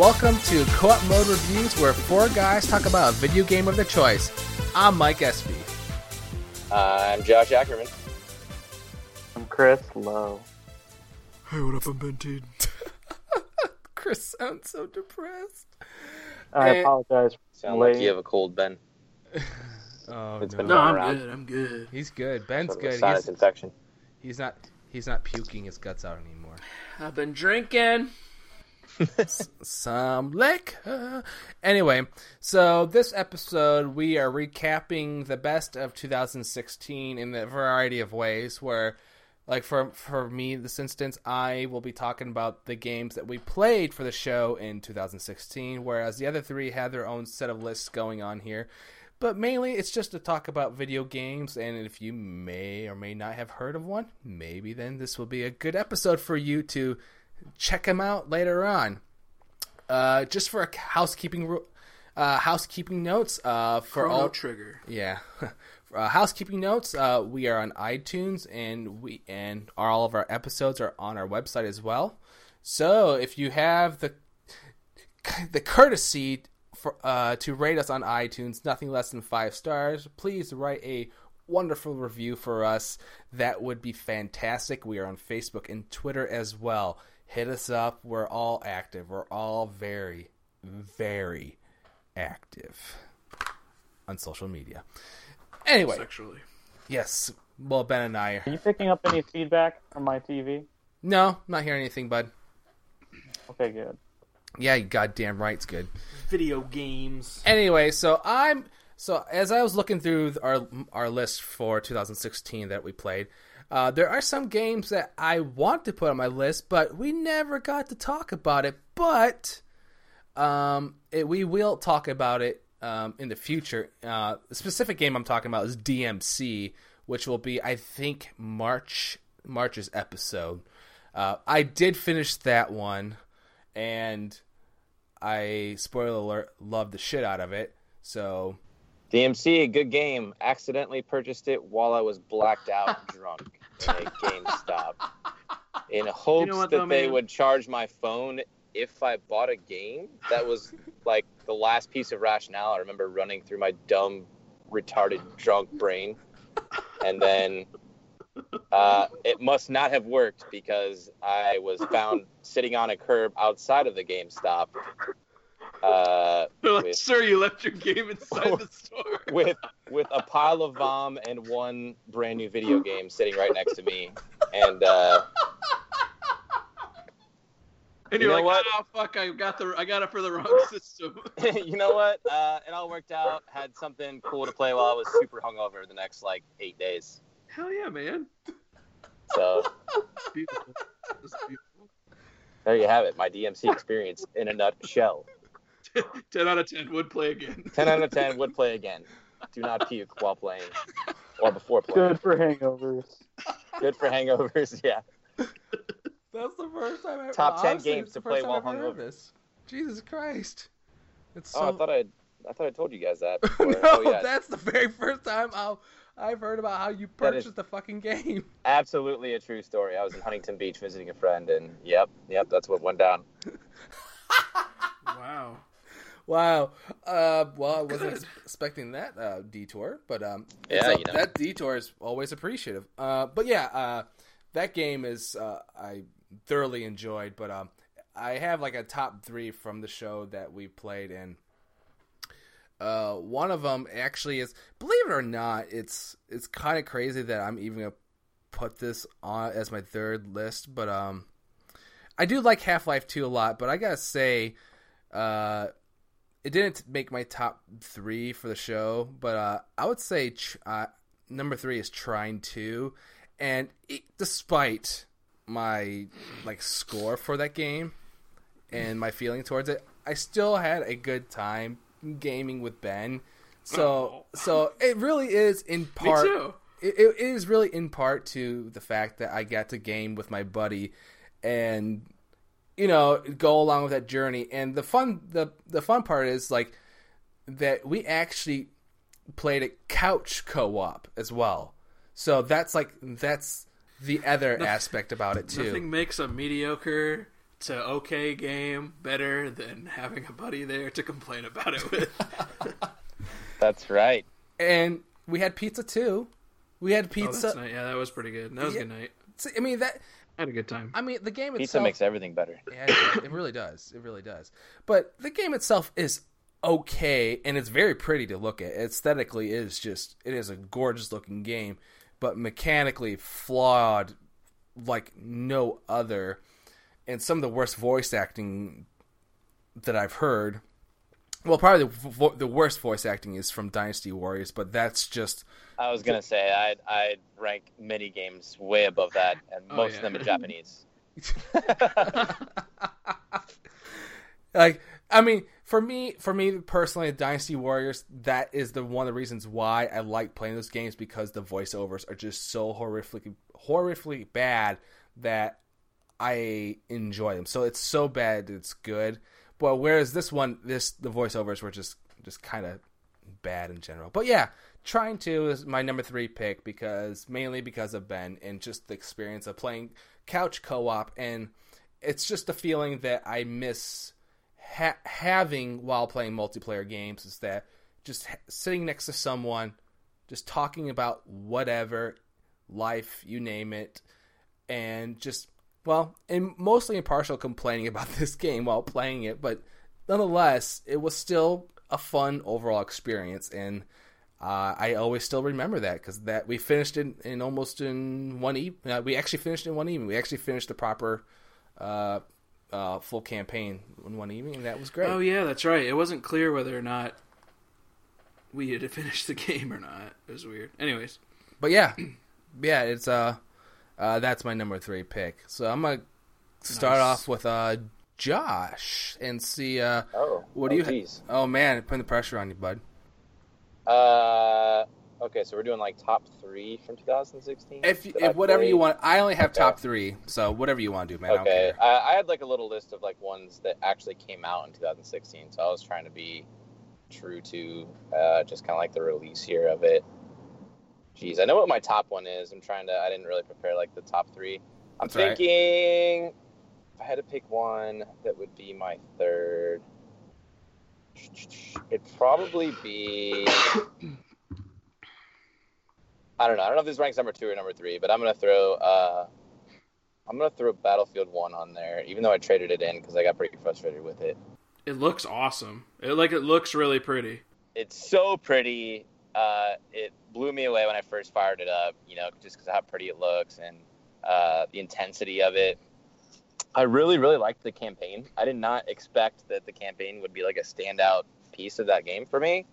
Welcome to Co-op Mode Reviews, where four guys talk about a video game of their choice. I'm Mike Espy. I'm Josh Ackerman. I'm Chris Lowe. Hey, what up? I'm Ben Teed. Chris sounds so depressed. I Eh. apologize. Sound Late. like you have a cold, Ben. Oh It's no, been No, I'm around. good. I'm good. he's good. Ben's Sort of a good. sinus He's, infection. he's not. He's not puking his guts out anymore. I've been drinking. Some liquor. Anyway, so this episode we are recapping the best of 2016 in a variety of ways. Where, like for for me, this instance, I will be talking about the games that we played for the show in 2016, whereas the other three had their own set of lists going on here. But mainly, it's just to talk about video games, and if you may or may not have heard of one, maybe then this will be a good episode for you to check them out later on. Uh, just for a housekeeping uh, housekeeping notes uh, for Chrono all Trigger. yeah uh, housekeeping notes uh, we are on iTunes and we and all of our episodes are on our website as well. So if you have the the courtesy for uh, to rate us on iTunes, nothing less than five stars, please write a wonderful review for us. That would be fantastic. We are on Facebook and Twitter as well. Hit us up. We're all active. We're all very, very active on social media. Anyway, Sexually. yes. Well, Ben and I Are are. you picking up any feedback from my TV? No, not hearing anything, bud. Okay, good. Yeah, you goddamn right, it's good. Video games. anyway, so I'm so as I was looking through our our list for 2016 that we played, uh, there are some games that I want to put on my list, but we never got to talk about it. But um, it, we will talk about it um, in the future. Uh, the specific game I'm talking about is DMC, which will be I think March March's episode. Uh, I did finish that one, and I spoiler alert loved the shit out of it. So DMC, good game. Accidentally purchased it while I was blacked out drunk in a GameStop. In hopes what, that though, they man? would charge my phone if I bought a game. That was like the last piece of rationale I remember running through my dumb, retarded, drunk brain. And then uh, it must not have worked because I was found sitting on a curb outside of the GameStop. Uh, They're like, With- sir, you left your game inside the store. with with a pile of vom and one brand new video game sitting right next to me. And uh, And You you're know like, what? oh fuck, I got the I got it for the wrong system. you know what? Uh, it all worked out. Had something cool to play while I was super hungover the next like eight days. Hell yeah, man. So Beautiful. Beautiful. there you have it. My DMC experience in a nutshell. Ten out of ten would play again. Ten out of ten would play again. Do not puke while playing or before playing. Good for hangovers. Good for hangovers. Yeah. that's the first time I've Top 10 honestly, games to play while I've heard hungover. This. Jesus Christ! It's so. Oh, I thought I I thought I told you guys that. Before. no, oh yeah. that's the very first time I'll, I've heard about how you purchased the fucking game. Absolutely a true story. I was in Huntington Beach visiting a friend, and yep, yep, that's what went down. Wow. Wow. Uh, well, I wasn't ex- expecting that uh, detour, but um, Yeah, a- you know. that detour is always appreciative. Uh, but yeah, uh, that game is uh, I thoroughly enjoyed. But um, I have like a top three from the show that we played, and uh, one of them actually is, believe it or not, it's it's kind of crazy that I'm even gonna put this on as my third list, but um, I do like Half Life Two a lot, but I gotta say, uh it didn't make my top three for the show, but uh, I would say tr- uh, number three is Trine Two, and it, despite my like score for that game and my feeling towards it, I still had a good time gaming with Ben. So, so it really is in Me part. too. It, it is really in part to the fact that I got to game with my buddy, and you know go along with that journey and the fun the the fun part is like that we actually played a couch co-op as well so that's like that's the other aspect about it too Nothing makes a mediocre to okay game better than having a buddy there to complain about it with. That's right. and we had pizza too. We had Oh, pizza. that's nice. Yeah, that was pretty good. That was Yeah. a good night. See, I mean that. I had a good time. I mean the game Pizza itself. makes everything better. Yeah, it, it really does. It really does. But the game itself is okay, and it's very pretty to look at. Aesthetically, it is just it is a gorgeous looking game, but mechanically flawed like no other. And some of the worst voice acting that I've heard. Well, probably the, the worst voice acting is from Dynasty Warriors, but that's just I was gonna say I'd I'd rank many games way above that, and Oh, most yeah. of them are Japanese. like I mean, for me, for me personally, Dynasty Warriors, that is the one of the reasons why I like playing those games because the voiceovers are just so horrifically, horrifically bad that I enjoy them. So it's so bad it's good. But whereas this one, this the voiceovers were just just kind of bad in general. But yeah, Trine Two is my number three pick because mainly because of Ben and just the experience of playing couch co-op and it's just a feeling that I miss ha- having while playing multiplayer games is that just ha- sitting next to someone, just talking about whatever, life, you name it, and just well, and mostly impartial complaining about this game while playing it, but nonetheless, it was still a fun overall experience, and uh, I always still remember that because that we finished in, in almost in one evening. Uh, we actually finished in one evening. We actually finished the proper uh, uh, full campaign in one evening, and that was great. Oh yeah, that's right. It wasn't clear whether or not we had to finish the game or not. It was weird. Anyways, But yeah, yeah, it's uh, uh, that's my number three pick. So I'm gonna start Nice. off with uh, Josh and see uh, Oh, what do oh, you? Ha- oh man, putting the pressure on you, bud. Uh, okay, so we're doing like top three from 2016. If, if whatever you want, I only have Okay. top three, so whatever you want to do, man. I Okay, care. I, I had like a little list of like ones that actually came out in 2016, so I was trying to be true to uh, just kind of like the release year of it. Jeez, I know what my top one is. I'm trying to. I didn't really prepare like the top three. I'm That's all right. thinking if I had to pick one that would be my third. It'd probably be. I don't know. I don't know if this ranks number two or number three, but I'm gonna throw. Uh, I'm gonna throw Battlefield One on there, even though I traded it in because I got pretty frustrated with it. it looks awesome. It like it looks really pretty. It's so pretty. Uh, it blew me away when I first fired it up. You know, just because how pretty it looks and uh, the intensity of it. I really, really liked the campaign. I did not expect that the campaign would be like a standout piece of that game for me,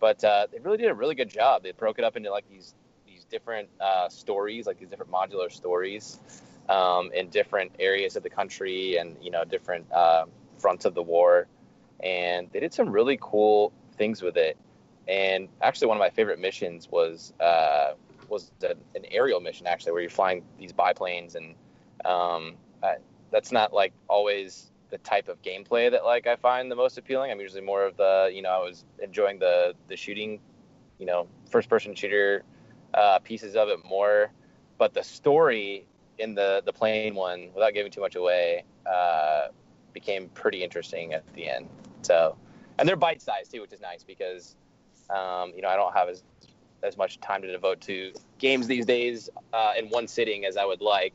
but uh, they really did a really good job. They broke it up into like these these different uh, stories, like these different modular stories, um, in different areas of the country and you know different uh, fronts of the war, and they did some really cool things with it. And actually, one of my favorite missions was uh, was an aerial mission actually, where you're flying these biplanes, and um, I, that's not like always the type of gameplay that like I find the most appealing. I'm usually more of the you know I was enjoying the the shooting, you know, first person shooter uh, pieces of it more, but the story in the the plane one, without giving too much away, uh, became pretty interesting at the end. So, and they're bite sized too, which is nice because um, you know I don't have as as much time to devote to games these days uh, in one sitting as I would like.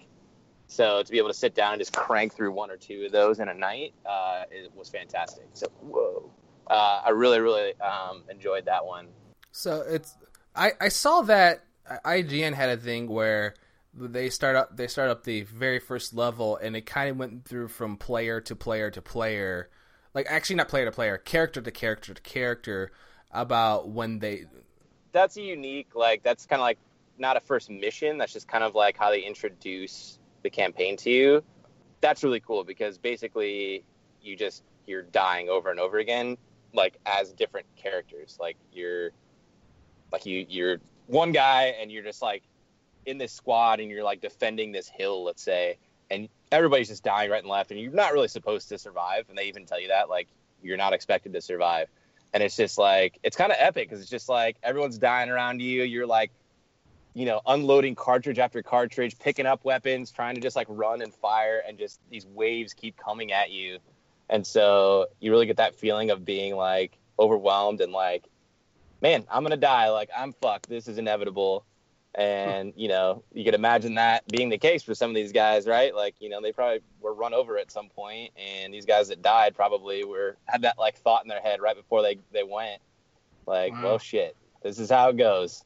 So to be able to sit down and just crank through one or two of those in a night, uh, it was fantastic. So whoa, uh, I really really um, enjoyed that one. So it's I I saw that IGN had a thing where they start up they start up the very first level and it kind of went through from player to player to player, like actually not player to player, character to character to character about when they that's a unique like that's kind of like not a first mission. That's just kind of like how they introduce the campaign to you. That's really cool because basically you just you're dying over and over again like as different characters. Like you're like you you're one guy and you're just like in this squad and you're like defending this hill let's say and everybody's just dying right and left and you're not really supposed to survive. And they even tell you that like you're not expected to survive and it's just like it's kind of epic because it's just like everyone's dying around you you're like you know, unloading cartridge after cartridge, picking up weapons, trying to just like run and fire, and just these waves keep coming at you. And so you really get that feeling of being like overwhelmed and like, man, I'm gonna die. Like I'm fucked. This is inevitable. And you know, you could imagine that being the case for some of these guys, right? Like, you know, they probably were run over at some point, and these guys that died probably were had that like thought in their head right before they they went, like, Wow. well, shit, this is how it goes.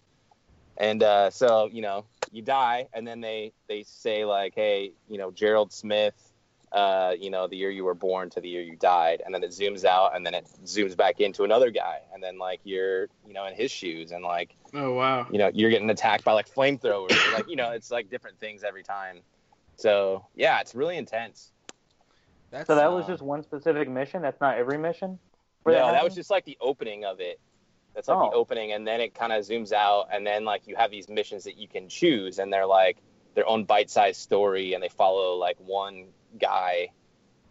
And uh, so, you know, you die, and then they they say like, hey, you know, Gerald Smith, uh, you know, the year you were born to the year you died, and then it zooms out, and then it zooms back into another guy, and then like you're, you know, in his shoes, and like Oh wow. you know you're getting attacked by like flamethrowers like you know it's like different things every time so yeah it's really intense That's, So that was Uh, just one specific mission. That's not every mission. no Where that was just like the opening of it that's like Oh. the opening and then it kind of zooms out and then like you have these missions that you can choose and they're like their own bite-sized story and they follow like one guy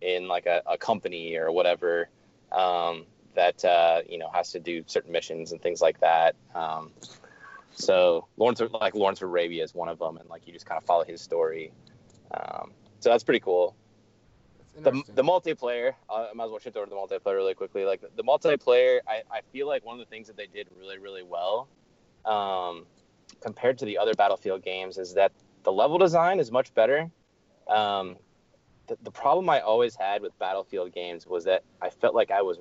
in like a, a company or whatever um, that uh, you know has to do certain missions and things like that. Um, so Lawrence like Lawrence of Arabia is one of them and like you just kind of follow his story. Um, so that's pretty cool. That's the, the multiplayer uh, i might as well shift over to the multiplayer really quickly. Like the, the multiplayer I, I feel like one of the things that they did really really well um, compared to the other battlefield games is that the level design is much better. Um, the, the problem i always had with battlefield games was that i felt like i was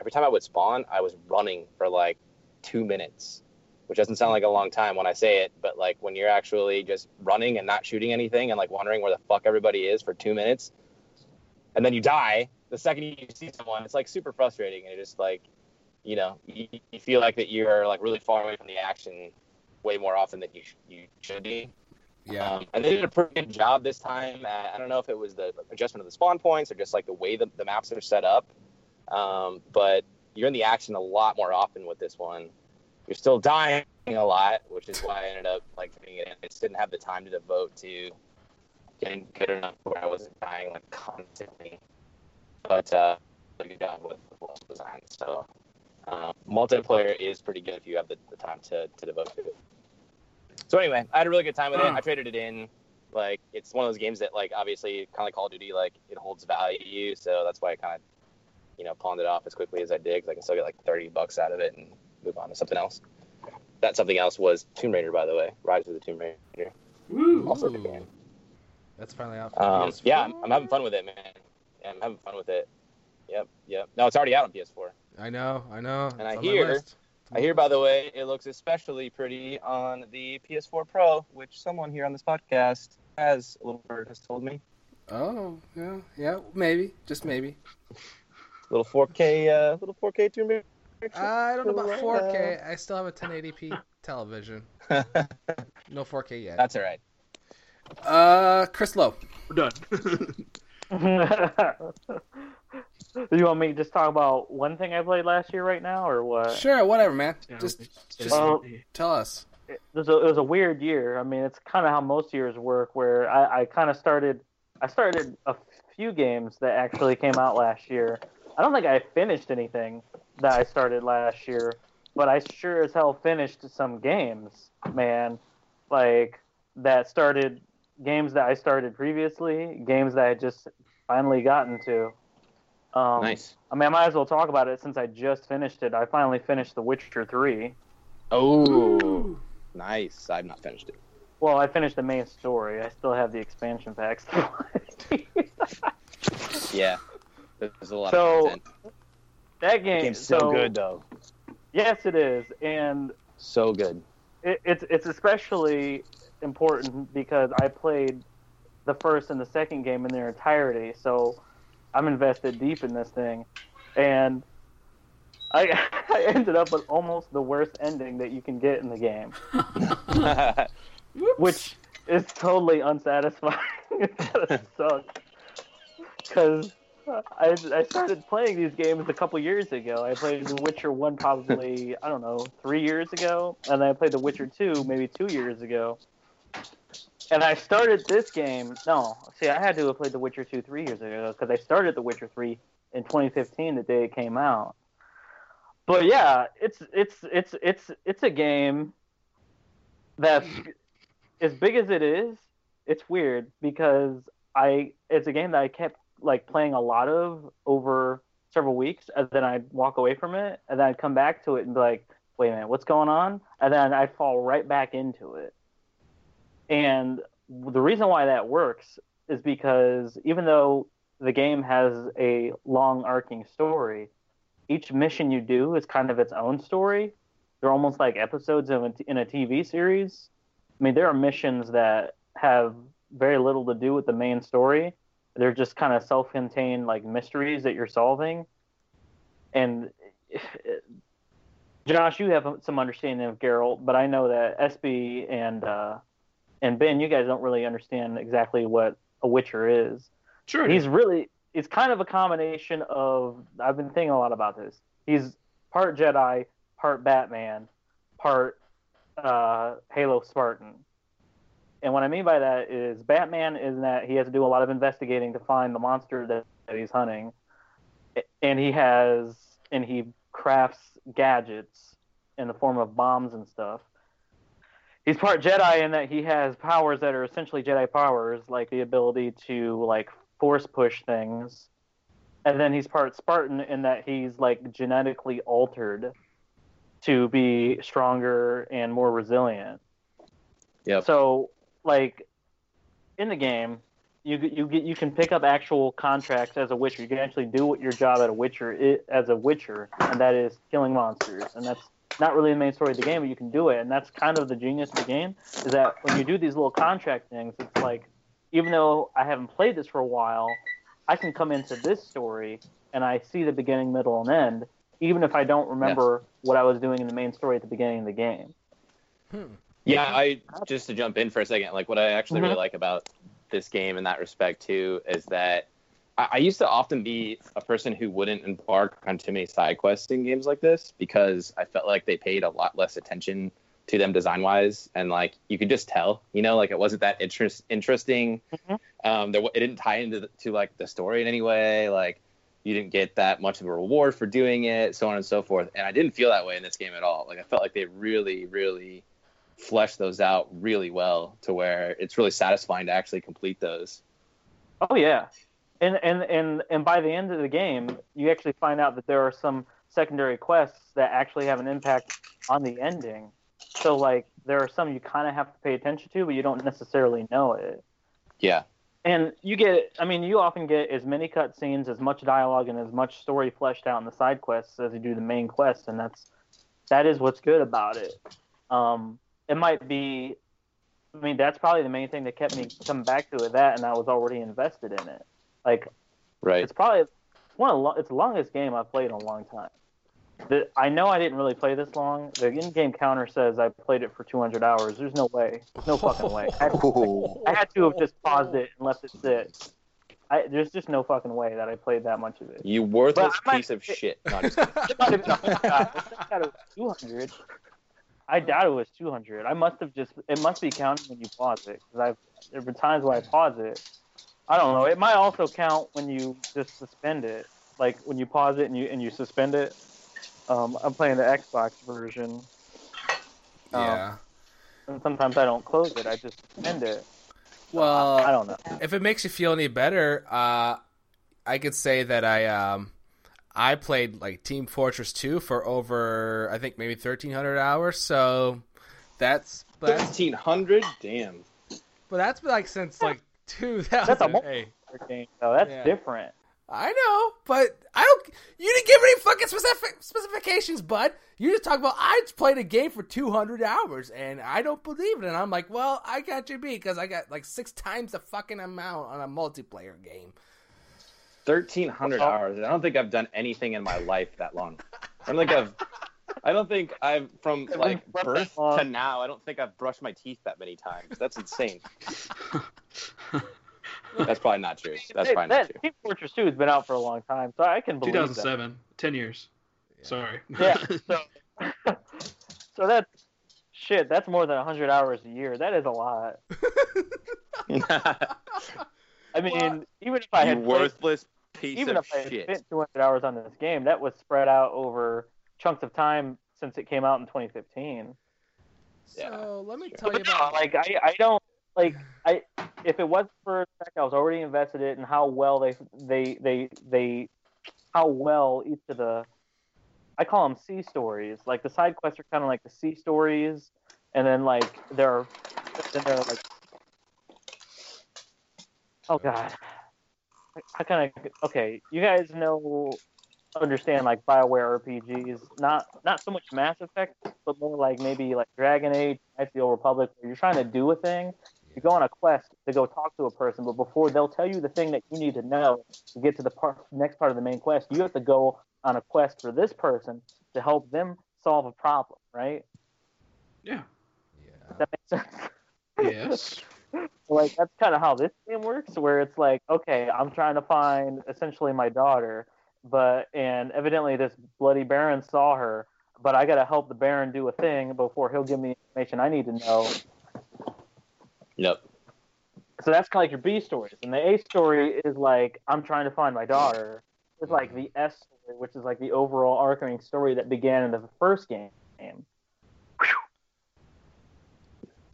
every time i would spawn i was running for like two minutes which doesn't sound like a long time when i say it but like when you're actually just running and not shooting anything and like wondering where the fuck everybody is for two minutes and then you die the second you see someone it's like super frustrating and it just like you know you, you feel like that you're like really far away from the action way more often than you, sh- you should be yeah. um, and they did a pretty good job this time at, i don't know if it was the adjustment of the spawn points or just like the way the, the maps are set up um, but you're in the action a lot more often with this one you're still dying a lot which is why i ended up like putting it in i just didn't have the time to devote to getting good enough where I wasn't dying like constantly. But uh, good job with the level design. So uh, multiplayer is pretty good if you have the, the time to, to devote to it. So anyway, I had a really good time with it. I traded it in. Like it's one of those games that like obviously kind of like Call of Duty, like it holds value. So that's why I kind of you know pawned it off as quickly as I did because I can still get like 30 bucks out of it and move on to something else. That something else was Tomb Raider, by the way. Rise of the Tomb Raider. Woo. Also a good game. That's finally out. for Um, PS4. yeah, I'm, I'm having fun with it, man. Yeah, I'm having fun with it. Yep, yep. No, it's already out on PS4. I know, I know. And It's I on my hear- list. I hear, by the way, it looks especially pretty on the PS4 Pro, which someone here on this podcast has. A little bird has told me. Oh, yeah, yeah, maybe, just maybe. Little 4K, uh, little 4K Tomb Raider. I don't know about Right, 4K. I still have a 1080p television. No 4K yet. That's all right. Uh, Chris Lowe. We're done. Do you want me to just talk about one thing I played last year right now, or what? Sure, whatever, man. Yeah, Just, just Well- tell us. it was a, it was a weird year. I mean, it's kind of how most years work, where I, I kind of started, I started a few games that actually came out last year. I don't think I finished anything that I started last year, but I sure as hell finished some games, man. Like that started games that I started previously, games that I just finally gotten to. Um, nice. I mean, I might as well talk about it since I just finished it. I finally finished The Witcher Three. Oh, nice. I've not finished it. Well, I finished the main story. I still have the expansion packs. Yeah. There's a lot So, of content. that game, Game's so, good, though. Yes, it is, and So good. it, it's it's especially important because I played the first and the second game in their entirety, so I'm invested deep in this thing, and I I ended up with almost the worst ending that you can get in the game, which is totally unsatisfying. it kind of sucks because. I, I started playing these games a couple years ago. I played The Witcher 1 probably, I don't know, three years ago. And then I played The Witcher 2 maybe two years ago. And I started this game. No, see, I had to have played The Witcher 2 three years ago because I started The Witcher 3 in 2015, the day it came out. But yeah, it's it's it's it's it's a game that's as big as it is. It's weird because I it's a game that I kept like playing a lot of over several weeks, and then I'd walk away from it, and then I'd come back to it and be like, "Wait a minute, what's going on?" And then I'd fall right back into it. And the reason why that works is because even though the game has a long arcing story, each mission you do is kind of its own story. They're almost like episodes in a TV series. I mean, there are missions that have very little to do with the main story. They're just kind of self-contained like mysteries that you're solving. And Josh, you have some understanding of Geralt, but I know that SB and uh, and Ben, you guys don't really understand exactly what a Witcher is. Sure. He's really it's kind of a combination of I've been thinking a lot about this. He's part Jedi, part Batman, part uh, Halo Spartan. And what I mean by that is Batman is that he has to do a lot of investigating to find the monster that, that he's hunting, and he has and he crafts gadgets in the form of bombs and stuff. He's part Jedi in that he has powers that are essentially Jedi powers, like the ability to like force push things. And then he's part Spartan in that he's like genetically altered to be stronger and more resilient. Yep. So like in the game, you you get you can pick up actual contracts as a Witcher. You can actually do what your job at a Witcher as a Witcher, and that is killing monsters. And that's not really the main story of the game, but you can do it. And that's kind of the genius of the game is that when you do these little contract things, it's like even though I haven't played this for a while, I can come into this story and I see the beginning, middle, and end, even if I don't remember yes. what I was doing in the main story at the beginning of the game. Hmm. Yeah, I just to jump in for a second, like what I actually mm-hmm. really like about this game in that respect too is that I, I, used to often be a person who wouldn't embark on too many side quests in games like this because I felt like they paid a lot less attention to them design wise and like you could just tell you know like it wasn't that interest interesting. Mm-hmm. um there, it didn't tie into the, to like the story in any way. Like you didn't get that much of a reward for doing it so on and so forth. And i didn't feel that way in this game at all. Like i felt like they really really fleshed those out really well to where it's really satisfying to actually complete those. Oh yeah, and and and and by the end of the game, you actually find out that there are some secondary quests that actually have an impact on the ending. So like there are some you kind of have to pay attention to, but you don't necessarily know it. Yeah. And you get, I mean, you often get as many cutscenes, as much dialogue, and as much story fleshed out in the side quests as you do the main quest, and that's that is what's good about it. Um, it might be. I mean, that's probably the main thing that kept me coming back to it. That, and I was already invested in it. Like, right? It's probably one of the, it's the longest game I've played in a long time. The, I know I didn't really play this long. The in-game counter says I played it for 200 hours. There's no way, no fucking way. I had, to, I had to have just paused it and left it sit. I, there's just no fucking way that I played that much of it. You worthless piece of shit. No, just it might have been 200. I doubt it was 200. I must have just. It must be counting when you pause it because I've there have been times where I pause it. I don't know. It might also count when you just suspend it, like when you pause it and you and you suspend it. Um, I'm playing the Xbox version. Um, yeah. And sometimes I don't close it. I just suspend it. Well, I, I don't know. If it makes you feel any better, uh, I could say that I um, I played like Team Fortress 2 for over I think maybe 1300 hours. So that's that's 1300. Damn. But that's been like since like 2000. That's a multiplayer game though. That's yeah. different. I know, but I don't. You didn't give any fucking specific specifications, bud. You just talk about I played a game for 200 hours and I don't believe it. And I'm like, well, I got you beat because I got like six times the fucking amount on a multiplayer game. Thirteen hundred hours. I don't think I've done anything in my life that long. I don't think I've. I don't think I've from like birth to now. I don't think I've brushed my teeth that many times. That's insane. That's probably not true. That's probably that, not true. Team Fortress 2 has been out for a long time, so I can believe 2007, that. 10 years. Yeah. Sorry. Yeah. So, so that's shit. That's more than 100 hours a year. That is a lot. I mean, well, even if I had worthless piece of shit. Even if I shit. spent 200 hours on this game, that was spread out over chunks of time since it came out in 2015. So Yeah. let me tell you But no, about like I, I don't like I if it wasn't for the fact I was already invested in it and how well they they they they how well each of the I call them C stories. Like the side quests are kind of like the C stories, and then like there are then there are like oh god, I, I kind of okay. You guys know understand like Bioware RPGs, not not so much Mass Effect, but more like maybe like Dragon Age, Knights of the Old Republic, where you're trying to do a thing. You go on a quest to go talk to a person, but before they'll tell you the thing that you need to know to get to the part, next part of the main quest, you have to go on a quest for this person to help them solve a problem, right? Yeah. Yeah. Does that makes sense? Yes. like that's kind of how this game works where it's like okay i'm trying to find essentially my daughter but and evidently this bloody baron saw her but i got to help the baron do a thing before he'll give me information i need to know. Yep. so that's kind of like your b stories and the a story is like i'm trying to find my daughter. It's like the s story which is like the overall arcing story that began in the first game.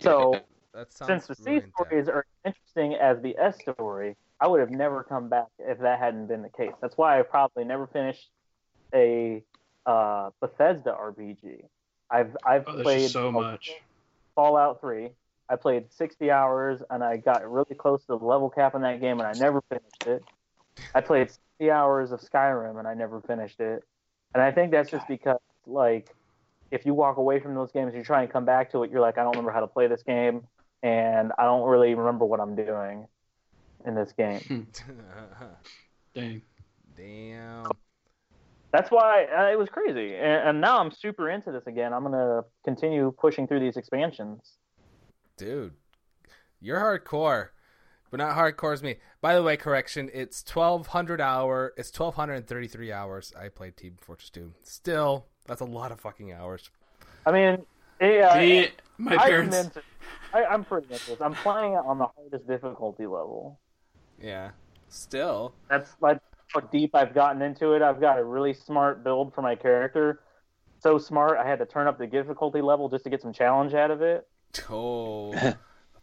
So That sounds since the C really intense. stories are as interesting as the S story, I would have never come back if that hadn't been the case. That's why I probably never finished a uh, Bethesda RPG. I've I've Oh, played so much. Fallout Three. I played 60 hours and I got really close to the level cap in that game and I never finished it. I played 60 hours of Skyrim and I never finished it. And I think that's just because like if you walk away from those games, and you try and come back to it, you're like, I don't remember how to play this game and I don't really remember what I'm doing in this game. Dang. Damn. That's why uh, it was crazy. And, and now I'm super into this again. I'm going to continue pushing through these expansions. Dude, you're hardcore, but not hardcore as me. By the way, correction, it's 1200 hour, it's 1233 hours I played Team Fortress 2. Still, that's a lot of fucking hours. I mean, yeah, Me, my I'm parents. into, I, I'm pretty into this. I'm playing it on the hardest difficulty level. Yeah. Still. That's like how deep I've gotten into it. I've got a really smart build for my character. So smart, I had to turn up the difficulty level just to get some challenge out of it. Oh,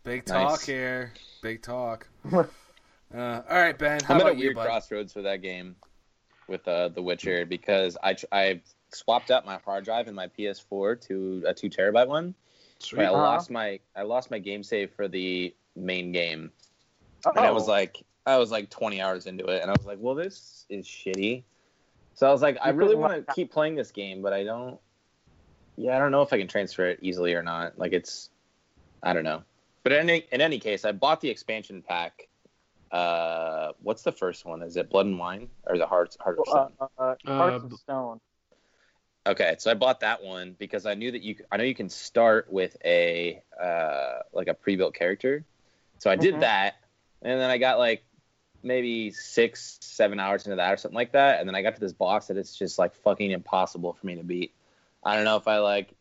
big talk Nice. here. Big talk. Uh, all right, Ben. How I'm at a about you, weird crossroads for that game with uh, The Witcher because I I swapped out my hard drive in my PS4 to a two terabyte one. Sweet. But I Uh-huh. lost my I lost my game save for the main game, and I was like I was like 20 hours into it, and I was like, well, this is shitty. So I was like, I really want to keep playing this game, but I don't. Yeah, I don't know if I can transfer it easily or not. Like it's, I don't know. But in any in any case, I bought the expansion pack. Uh, what's the first one? Is it Blood and Wine or the Hearts Heart of uh, Stone? uh, uh, Uh, Hearts of Stone. Okay, so I bought that one because I knew that you. I know you can start with a uh, like a pre-built character, so I did Mhm. that, and then I got like maybe six, seven hours into that or something like that, and then I got to this boss that it's just like fucking impossible for me to beat. I don't know if I like,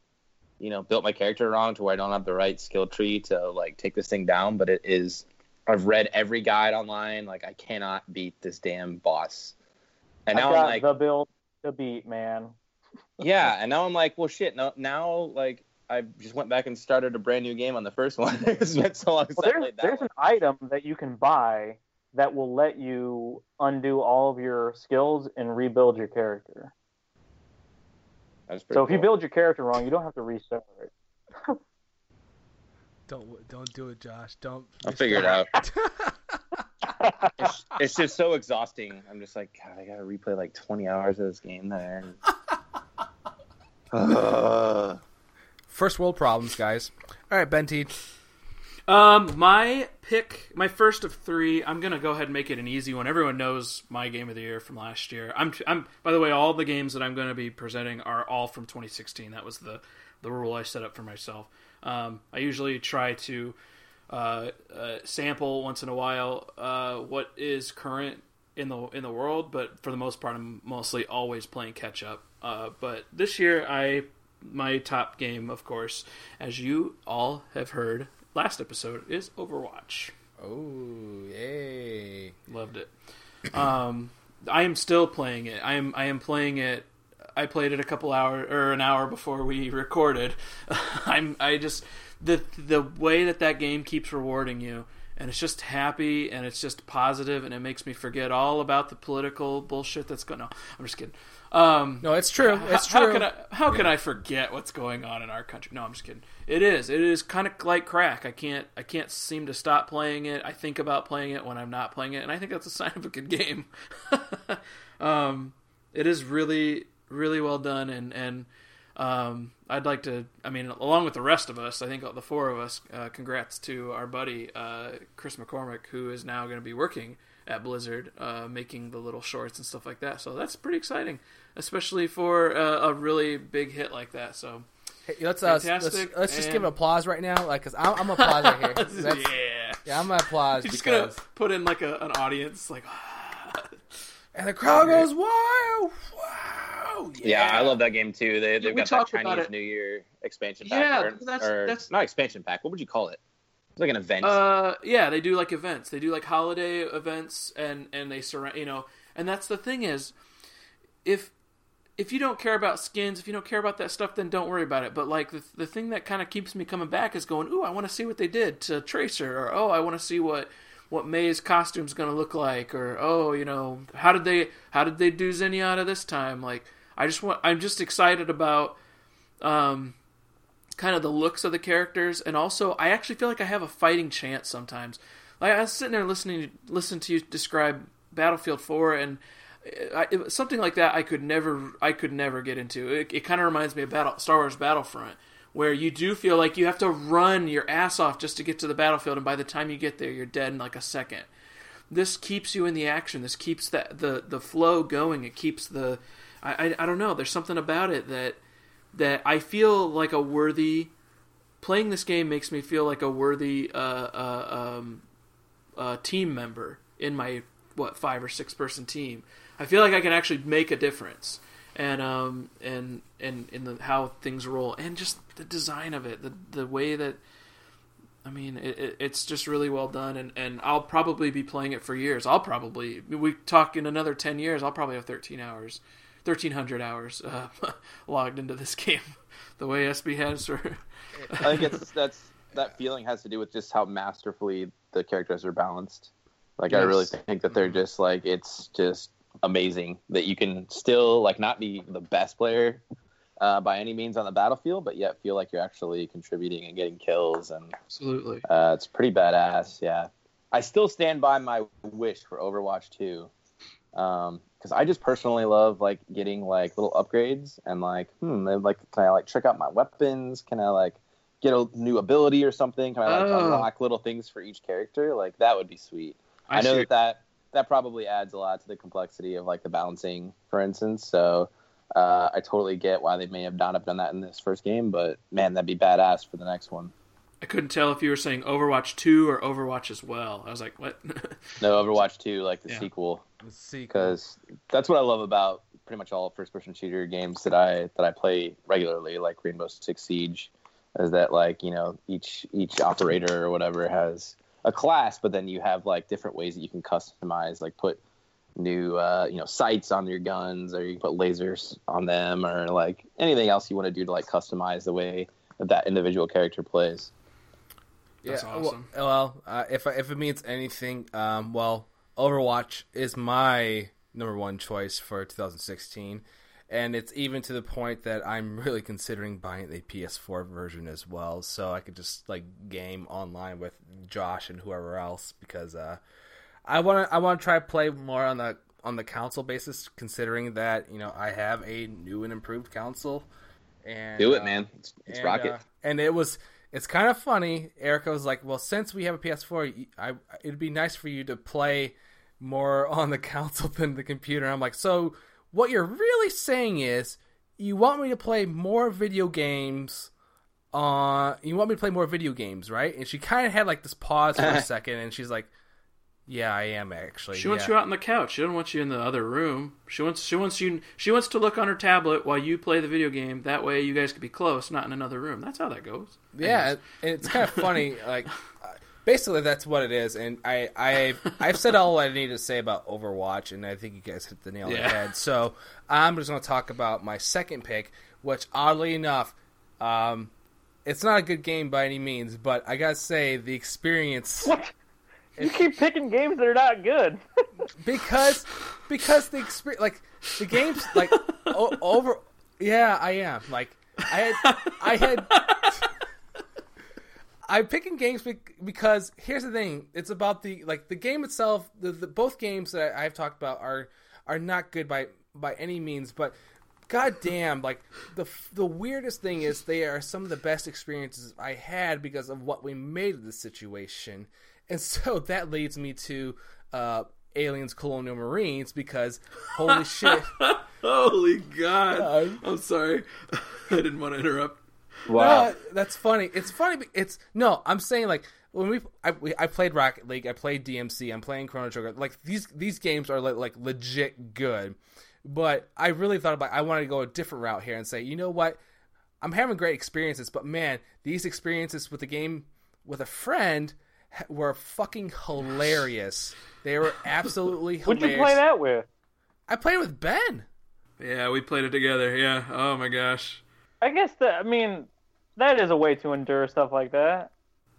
you know, built my character wrong to where I don't have the right skill tree to like take this thing down, but it is. I've read every guide online. Like I cannot beat this damn boss, and now got I'm like, the build to beat, man. Yeah, and now I'm like, well, shit. No, now like I just went back and started a brand new game on the first one. it's been so long since Well, I there's played that there's one. an item that you can buy that will let you undo all of your skills and rebuild your character. That's pretty So if you build your character wrong, you don't have to restart. Don't don't do it, Josh. Don't. I'll figure it out. It's, it's just so exhausting. I'm just like, God, I gotta replay like 20 hours of this game there. Uh, First world problems, guys. All right, Ben T. Um, my pick, my first of three. I'm gonna go ahead and make it an easy one. Everyone knows my game of the year from last year. I'm, I'm. By the way, all the games that I'm going to be presenting are all from 2016. That was the the rule I set up for myself. Um, I usually try to uh, uh, sample once in a while uh, what is current in the in the world, but for the most part, I'm mostly always playing catch up. Uh, but this year, I my top game, of course, as you all have heard last episode, is Overwatch. Oh, yay! Loved it. Um, I am still playing it. I am I am playing it. I played it a couple hour or an hour before we recorded. I'm I just the the way that that game keeps rewarding you and it's just happy and it's just positive and it makes me forget all about the political bullshit that's going on. I'm just kidding. Um, no, it's true. It's how, true. How can I how can I forget what's going on in our country? No, I'm just kidding. It is. It is kind of like crack. I can't I can't seem to stop playing it. I think about playing it when I'm not playing it, and I think that's a sign of a good game. um, it is really really well done, and and um, I'd like to. I mean, along with the rest of us, I think the four of us. Uh, congrats to our buddy uh, Chris McCormick, who is now going to be working at Blizzard, uh, making the little shorts and stuff like that. So that's pretty exciting, especially for a really big hit like that. So. Hey, let's, uh, let's, let's just give an applause right now, like, cause I'm, I'm applause right here. That's, yeah, yeah, I'm applause. You're just because... gonna put in like a, an audience, like, and the crowd goes, "Wow, wow!" Yeah. yeah, I love that game too. They they've got that Chinese New Year expansion pack. Yeah, or, that's, or that's not expansion pack. What would you call it? It's like an event. Uh, yeah, they do like events. They do like holiday events, and and they surround. You know, and that's the thing is, if if you don't care about skins, if you don't care about that stuff, then don't worry about it. But like the the thing that kind of keeps me coming back is going, ooh, I want to see what they did to Tracer, or oh, I want to see what what Mei's costume's going to look like, or oh, you know, how did they how did they do Zenyatta this time? Like, I just want I'm just excited about um kind of the looks of the characters, and also I actually feel like I have a fighting chance sometimes. Like I was sitting there listening listening to you describe Battlefield 4 and I, it, something like that I could never I could never get into. It, it kind of reminds me of Battle, Star Wars Battlefront, where you do feel like you have to run your ass off just to get to the battlefield, and by the time you get there, you're dead in like a second. This keeps you in the action. This keeps the the, the flow going. It keeps the I, I, I don't know. There's something about it that that I feel like a worthy playing this game makes me feel like a worthy uh, uh, um, uh, team member in my what five or six person team. I feel like I can actually make a difference, and um and and in the how things roll, and just the design of it, the the way that. I mean, it, it, it's just really well done, and, and I'll probably be playing it for years. I'll probably we talk in another ten years. I'll probably have thirteen hours, thirteen hundred hours uh, logged into this game. The way SB has for. I think it's that's that feeling has to do with just how masterfully the characters are balanced. Like yes. I really think that they're just like it's just amazing that you can still like not be the best player uh, by any means on the battlefield, but yet feel like you're actually contributing and getting kills. And absolutely, uh, it's pretty badass. Yeah, I still stand by my wish for Overwatch 2 because I just personally love like getting like little upgrades and like hmm, like can I like trick out my weapons? Can I like get a new ability or something? Can I like oh. unlock little things for each character? Like that would be sweet. I, I know that that that probably adds a lot to the complexity of like the balancing, for instance. So uh, I totally get why they may have not have done that in this first game, but man, that'd be badass for the next one. I couldn't tell if you were saying Overwatch 2 or Overwatch as well. I was like, what? no, Overwatch 2, like the yeah. sequel. The sequel. Because that's what I love about pretty much all first-person shooter games that I that I play regularly, like Rainbow Six Siege, is that like you know each each operator or whatever has a class, but then you have like different ways that you can customize, like put new uh, you know sights on your guns, or you can put lasers on them, or like anything else you want to do to like customize the way that that individual character plays. That's yeah, awesome. Well, well uh, if if it means anything, um, well, Overwatch is my number one choice for 2016 and it's even to the point that I'm really considering buying the PS4 version as well, so I could just like game online with Josh and whoever else because uh, I want to I want to try to play more on the on the console basis, considering that you know I have a new and improved console. And do it, uh, man. Let's, let's and, rock it. Uh, and it was it's kind of funny. Erica was like, "Well, since we have a PS4, I, it'd be nice for you to play." more on the console than the computer. I'm like, so what you're really saying is you want me to play more video games uh you want me to play more video games right and she kind of had like this pause for a second and she's like yeah i am actually she wants yeah. you out in the couch she doesn't want you in the other room she wants she wants you she wants to look on her tablet while you play the video game that way you guys could be close not in another room that's how that goes yeah and it's kind of funny like basically that's what it is. And I, I, I've said all I need to say about Overwatch, and I think you guys hit the nail on the head. So I'm just going to talk about my second pick, which oddly enough, um, it's not a good game by any means, but I gotta say the experience What? You keep picking games that are not good. because because the experience like the games like o- over yeah I am. Like I had I had I'm picking games bec- because here's the thing. It's about the like the game itself the, the both games that I've talked about are are not good by by any means but god damn like the the weirdest thing is they are some of the best experiences I had because of what we made of the situation and so that leads me to uh aliens colonial marines because holy shit Holy God! Uh, I'm sorry. I didn't want to interrupt. Wow. No, that's funny. It's funny. It's no. I'm saying like when we I, we, I played Rocket League, I played DMC, I'm playing Chrono Trigger. Like these these games are like, like legit good. But I really thought about. I wanted to go a different route here and say, you know what? I'm having great experiences, but man, these experiences with the game with a friend ha- were fucking hilarious. They were absolutely Who'd hilarious. you play that with? I played with Ben. Yeah, we played it together. Yeah. Oh my gosh. I guess that. I mean, that is a way to endure stuff like that.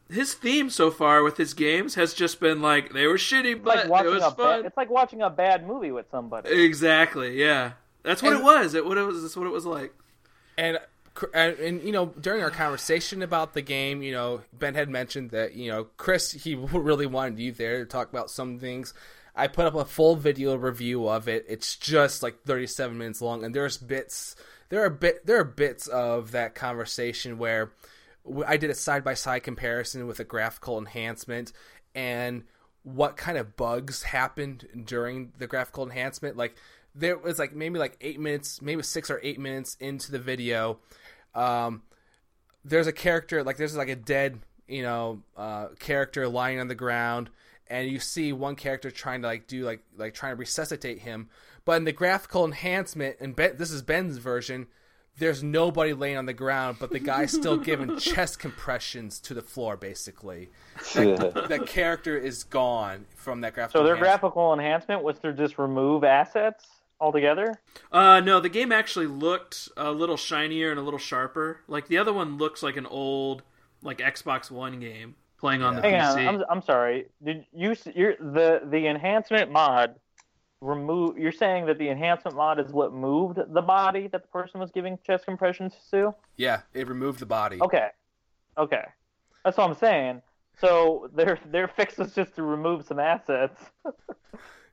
His theme so far with his games has just been like they were shitty, It's but like it watching was a fun. bad, It's like watching a bad movie with somebody. Exactly. Yeah. That's what And- it was. It what it was. That's what it was like. and and, and you know during our conversation about the game you know ben had mentioned that you know chris he really wanted you there to talk about some things. I put up a full video review of it. It's just like 37 minutes long and there's bits there are bit there are bits of that conversation where i did a side by side comparison with a graphical enhancement and what kind of bugs happened during the graphical enhancement. Like there was like maybe like eight minutes maybe six or eight minutes into the video um, there's a character like there's like a dead you know uh, character lying on the ground and you see one character trying to like do like like trying to resuscitate him. But in the graphical enhancement and ben, this is ben's version there's nobody laying on the ground but the guy's still giving chest compressions to the floor basically. That character is gone from that graphical So their enhancement. graphical enhancement was to just remove assets altogether. Uh, no, the game actually looked a little shinier and a little sharper. Like the other one looks like an old, like Xbox One game playing on the Hang PC. on, I'm, I'm sorry. Did you you're, the the enhancement mod remove? You're saying that the enhancement mod is what moved the body that the person was giving chest compressions to? yeah it removed the body Okay, okay, that's what I'm saying. So their their fix was just to remove some assets.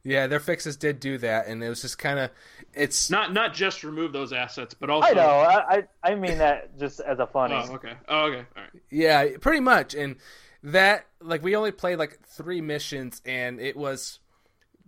yeah their fixes did do that and it was just kind of it's not not just remove those assets, but also. I know. I, I I mean that just as a funny. Oh, okay. Oh, okay. All right. Yeah, pretty much. And that like we only played like three missions and it was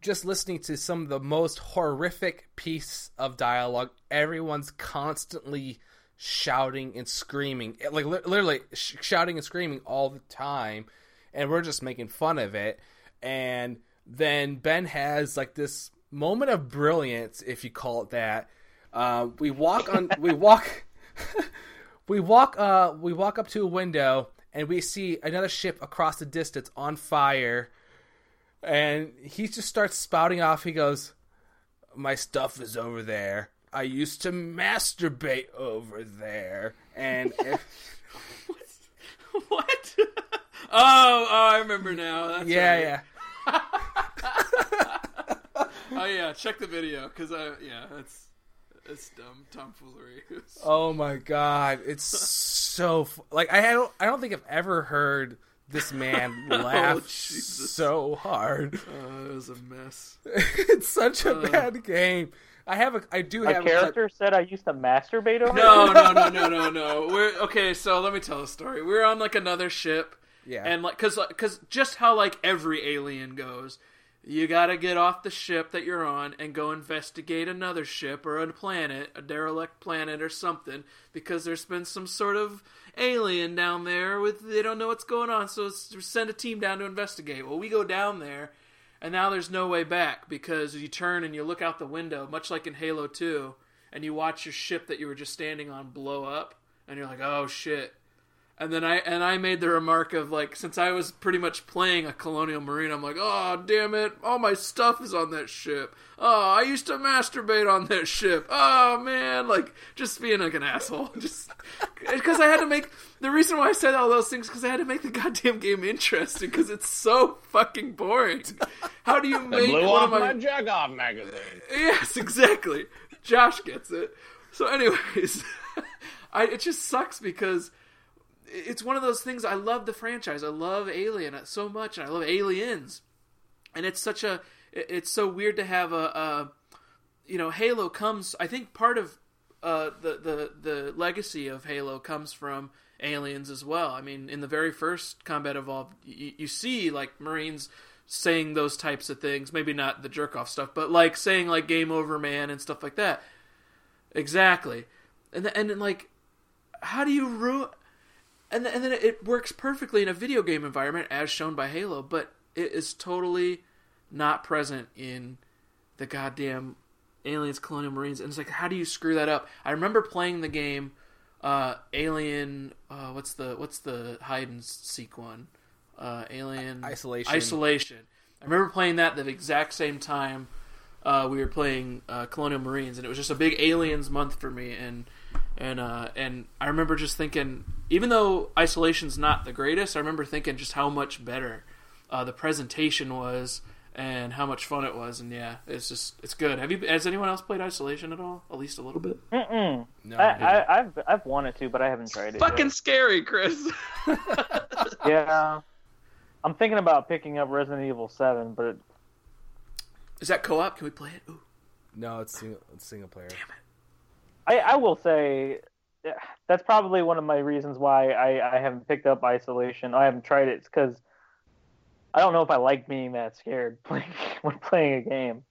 just listening to some of the most horrific piece of dialogue. Everyone's constantly shouting and screaming. Eh, like literally sh- shouting and screaming all the time and we're just making fun of it. And then Ben has like this moment of brilliance if you call it that. Uh, we walk on we walk we walk uh we walk up to a window and we see another ship across the distance on fire and he just starts spouting off he goes my stuff is over there i used to masturbate over there and if, what? oh, oh, I remember now. That's yeah right. yeah Oh yeah, check the video because I yeah, that's it's dumb tomfoolery. oh my god it's so fu- like i don't i don't think i've ever heard this man laugh Jesus. so hard Uh, it was a mess. it's such a bad game i have a i do have A have character said I used to masturbate over. No, no, no, no, no, no. We're okay. So let me tell a story. We're on like another ship, yeah and like, cause, cause just how like every alien goes, you gotta get off the ship that you're on and go investigate another ship or a planet, a derelict planet or something, because there's been some sort of alien down there with they don't know what's going on, so send a team down to investigate. Well, we go down there, and now there's no way back because you turn and you look out the window, much like in Halo 2, and you watch your ship that you were just standing on blow up, and you're like, oh shit. And then I and I made the remark of like since I was pretty much playing a Colonial Marine, I'm like, oh damn it, all my stuff is on that ship. Oh, I used to masturbate on that ship. Oh man, like just being like an asshole, just because I had to make the reason why I said all those things because I had to make the goddamn game interesting because it's so fucking boring. How do you make blew one off of my my jack off magazine. Yes, exactly. Josh gets it. So, anyways, I it just sucks because it's one of those things. I love the franchise. I love Alien so much, and I love Aliens, and it's such a it's so weird to have a, a you know, Halo comes. I think part of uh, the the the legacy of Halo comes from Aliens as well. I mean, in the very first Combat Evolved, you, you see like Marines saying those types of things. Maybe not the jerk off stuff, but like saying like "Game Over, man" and stuff like that. Exactly, and and like, how do you ruin? And then, and then it works perfectly in a video game environment as shown by Halo, but it is totally not present in the goddamn Aliens Colonial Marines. And it's like, how do you screw that up? I remember playing the game uh, Alien. Uh, what's the what's the hide and seek one? Uh, Alien Isolation. Isolation. I remember playing that the exact same time uh, we were playing uh, Colonial Marines, and it was just a big Aliens month for me. And and uh, and I remember just thinking, even though Isolation's not the greatest, I remember thinking just how much better uh, the presentation was and how much fun it was. And yeah, it's just it's good. Have you? Has anyone else played Isolation at all? At least a little bit. Mm-mm. No, I, I, I've I've wanted to, but I haven't tried it. Fucking scary, Chris. yeah. I'm thinking about picking up Resident Evil Seven, but it, Is that co-op? Can we play it? Ooh. no, it's single, it's single player. I, I will say that's probably one of my reasons why I, I haven't picked up Isolation. I haven't tried it because I don't know if I like being that scared playing when playing a game.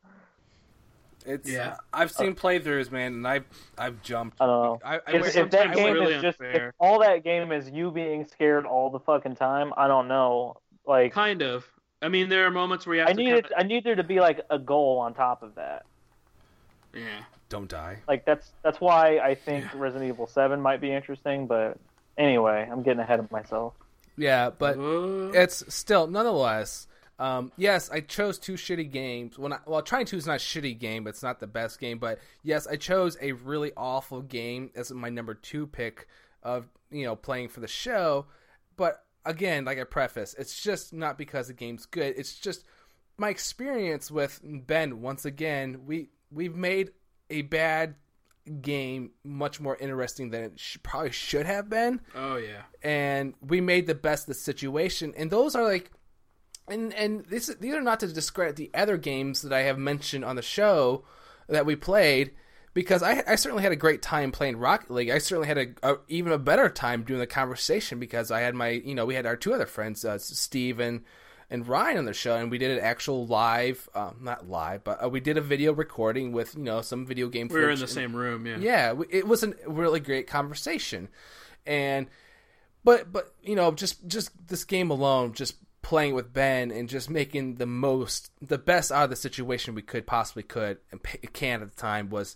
It's Yeah. I've seen uh, playthroughs, man, and I've I've jumped. I don't know. I, I If, if that game really is just if all that game is you being scared all the fucking time, I don't know. Like Kind of. I mean, there are moments where you have I to. need it. I need there to be like a goal on top of that. Yeah. don't die. Like that's that's why I think Resident Evil Seven might be interesting. But anyway, I'm getting ahead of myself. Yeah, but Uh, it's still nonetheless. Um, yes, I chose two shitty games. When I, well, Trine Two is not a shitty game, but it's not the best game. But yes, I chose a really awful game as my number two pick of you know playing for the show. But again, like I preface, it's just not because the game's good. It's just my experience with Ben. Once again, we we've made a bad game much more interesting than it sh- probably should have been oh yeah. and we made the best of the situation. And those are like, and and this these are not to discredit the other games that I have mentioned on the show that we played. Because I, I certainly had a great time playing Rocket League. I certainly had a, a even a better time doing the conversation because I had my you know we had our two other friends uh, Steve and and Ryan on the show, and we did an actual live, um, not live, but uh, we did a video recording with you know some video game. Players. We were in the and- same room. Yeah. yeah, it was a really great conversation, and but but you know just just this game alone, just playing with Ben and just making the most the best out of the situation we could possibly could and can at the time was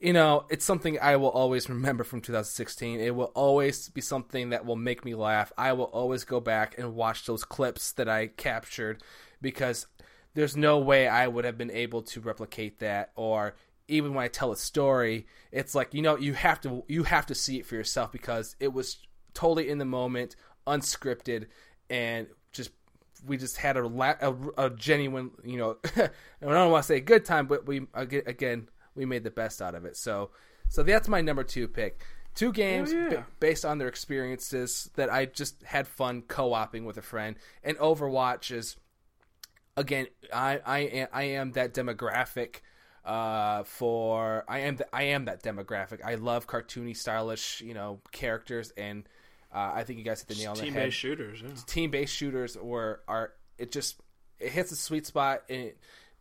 you know, it's something I will always remember from 2016. It will always be something that will make me laugh. I will always go back and watch those clips that I captured because there's no way I would have been able to replicate that or even when I tell a story, it's like, you know, you have to you have to see it for yourself because it was totally in the moment, unscripted and just we just had a, a, a genuine, you know, I don't want to say good time, but we again we made the best out of it. So, so that's my number two pick. Two games Oh, yeah. ba- based on their experiences that I just had fun co-oping with a friend, and Overwatch is again I I am, I am that demographic uh for I am the, I am that demographic. I love cartoony, stylish, you know, characters, and uh, I think you guys hit the nail on the head Team-based shooters. Yeah. team based shooters or are it just it hits a sweet spot and it,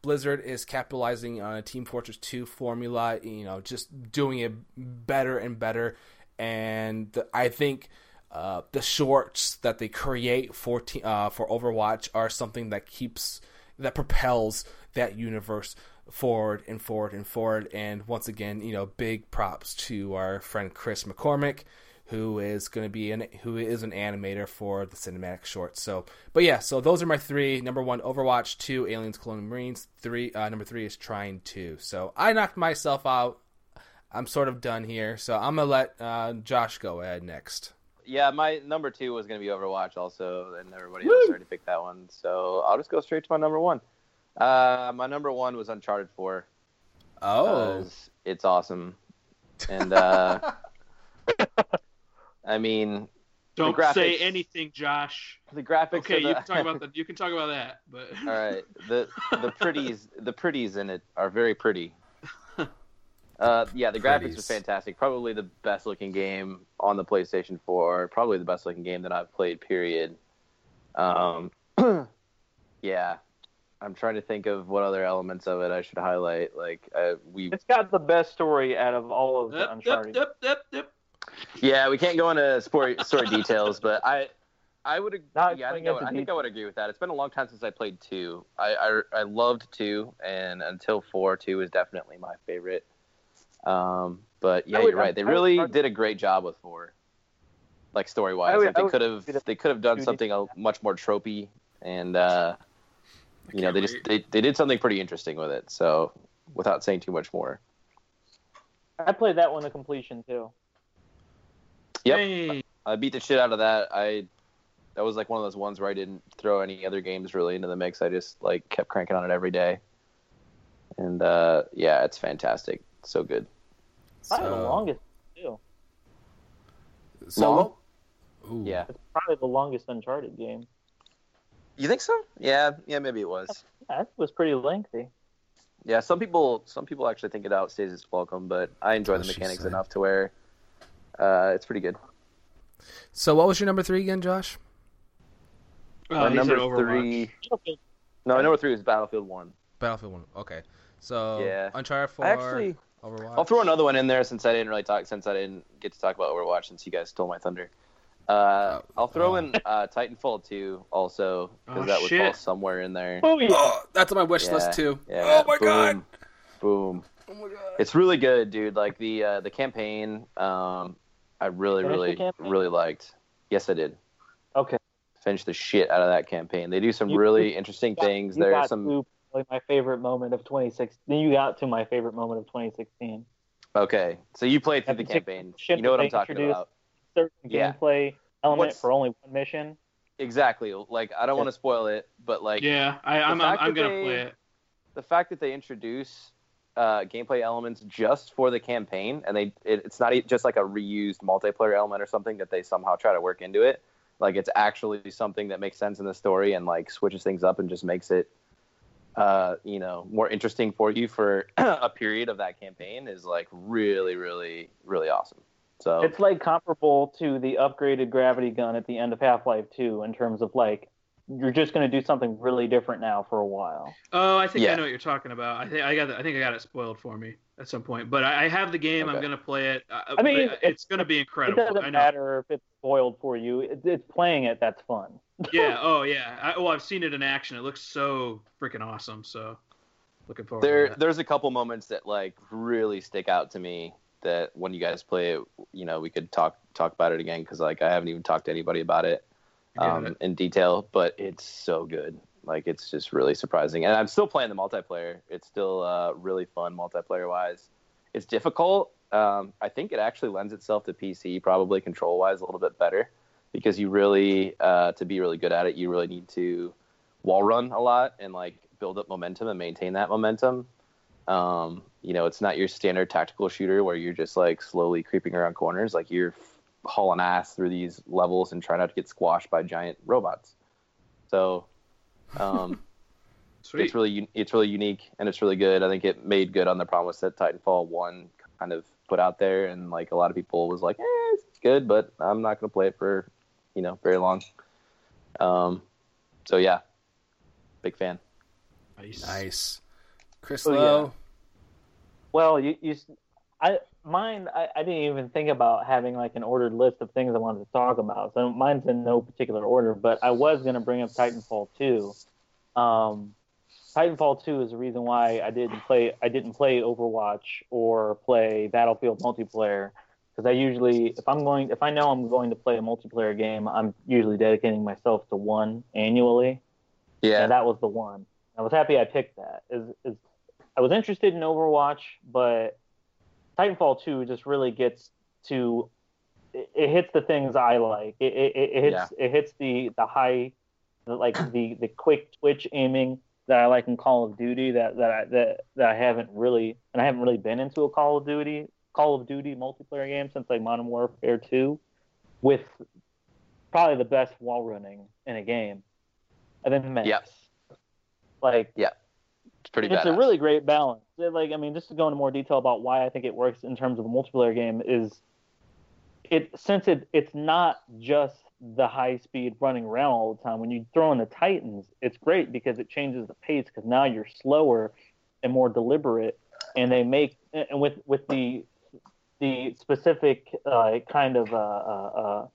Blizzard is capitalizing on a Team Fortress 2 formula, you know, just doing it better and better. And the, I think uh, the shorts that they create for te- uh, for Overwatch are something that keeps that propels that universe forward and forward and forward. And once again, you know, big props to our friend Chris McCormick who is going to be an who is an animator for the cinematic shorts. So, but yeah, so those are my three. Number one, Overwatch. Two, Aliens, Colonial Marines. Three, uh, number three is Trine Two. So I knocked myself out. I'm sort of done here. So I'm gonna let uh, Josh go ahead next. Yeah, my number two was going to be Overwatch also, and everybody else already picked that one. So I'll just go straight to my number one. Uh, my number one was Uncharted 4. Oh, it's awesome. And uh, I mean, Don't graphics- say anything, Josh. the graphics. Okay, the, you can talk about the, you can talk about that, but All right, the the pretties the pretties in it are very pretty. Uh, yeah, the graphics are fantastic. Probably the best looking game on the PlayStation 4. Probably the best looking game that I've played. Period. Um, yeah, I'm trying to think of what other elements of it I should highlight. Like uh, we, It's got the best story out of all of the Yep, yep, Uncharted. yep, yep, yep. Yeah, we can't go into story story details, but I. I would, Not yeah, I think I, would, I think I would agree with that. It's been a long time since I played two. I, I, I loved two, and until four, two is definitely my favorite. Um, but yeah, would- you're right. They I really did a great job with four, like story wise. Like they could have they could have done something a, much more tropey, and uh, you know they just they, they did something pretty interesting with it. So without saying too much more, I played that one to completion too. Yep. Hey, I beat the shit out of that. I that was like one of those ones where I didn't throw any other games really into the mix. I just like kept cranking on it every day. And uh, yeah, it's fantastic. So good. Probably the longest too. So, Long? Yeah. It's probably the longest Uncharted game. You think so? Yeah, yeah, maybe it was. Yeah, it was pretty lengthy. Yeah, some people some people actually think it outstays its welcome, but I enjoy the That's what she mechanics enough to where uh, it's pretty good. So what was your number three again, Josh? oh, My number three. No, my number three is Battlefield One. Battlefield One. Okay. So Yeah. Uncharted Four. I actually Overwatch. I'll throw another one in there since I didn't really talk since I didn't get to talk about Overwatch since you guys stole my thunder. Uh, I'll throw oh. in uh, Titanfall 2 also because Oh, that would shit. fall somewhere in there. Oh yeah. Oh, that's on my wish Yeah, list too. Yeah, oh my boom, god. Boom. Oh my god. It's really good, dude. Like the uh, the campaign, um, I really, Finish really, really liked. Yes, I did. Okay. Finish the shit out of that campaign. They do some You- really interesting got- things. you There's got some to like my favorite moment of 2016. You got to my favorite moment of 2016. okay. So you played through the campaign. You know what I'm talking about. Certain Yeah. gameplay element What's- for only one mission. Exactly. Like I don't want to spoil it, but like Yeah, I, I'm, I'm, I'm gonna they- play it. the fact that they introduce uh, gameplay elements just for the campaign, and they it, it's not just like a reused multiplayer element or something that they somehow try to work into it. Like it's actually something that makes sense in the story and like switches things up and just makes it, uh, you know, more interesting for you for a period of that campaign is like really, really, really awesome. So It's like comparable to the upgraded gravity gun at the end of Half Life 2 in terms of like you're just going to do something really different now for a while. Oh, I think I know what you're talking about. I think I got. I think I got it spoiled for me at some point. But I, I have the game. I'm gonna play it. Uh, I mean, but it's gonna be It incredible. doesn't I know. matter if it's spoiled for you. It, it's playing it that's fun. Yeah. Oh, yeah. I, well, I've seen it in action. It looks so freaking awesome. So, looking forward. there to that. there's a couple moments that like really stick out to me that when you guys play it you know we could talk talk about it again because like i haven't even talked to anybody about it I get um, in detail but it's so good. Like it's just really surprising. And i'm still playing the multiplayer. It's still uh, really fun multiplayer wise it's difficult. Um, i think it actually lends itself to pc probably control wise a little bit better. Because you really uh, to be really good at it you really need to wall run a lot and like build up momentum and maintain that momentum. Um, you know, it's not your standard tactical shooter where you're just like slowly creeping around corners. Like you're hauling ass through these levels and trying not to get squashed by giant robots. So, um, Sweet. it's really it's really unique and it's really good. I think it made good on the promise that Titanfall one kind of put out there, and like a lot of people was like, eh, it's good, but I'm not gonna play it for you know very long. Um, so yeah, big fan. nice. Nice. Chris Oh, yeah. Well, you, you I mine I, I didn't even think about having like an ordered list of things I wanted to talk about. So mine's in no particular order, but I was going to bring up Titanfall 2. Um, Titanfall 2 is the reason why I didn't play I didn't play Overwatch or play Battlefield multiplayer because I usually, if I'm going, if I know I'm going to play a multiplayer game, I'm usually dedicating myself to one annually. Yeah. And that was the one. I was happy I picked that. Is is I was interested in Overwatch, but Titanfall 2 just really gets to it, it hits the things I like. It it, it hits it hits the the high the, like the the quick twitch aiming that I like in Call of Duty that that I that, that I haven't really and I haven't really been into a Call of Duty Call of Duty multiplayer game since like Modern Warfare 2 with probably the best wall running in a game. And then Max. Yep. Like It's pretty it's badass. a really great balance. It, Like, I mean, just to go into more detail about why I think it works in terms of a multiplayer game is it since it it's not just the high speed running around all the time. When you throw in the Titans, it's great because it changes the pace because now you're slower and more deliberate, and they make and with with the the specific uh, kind of uh, uh, uh,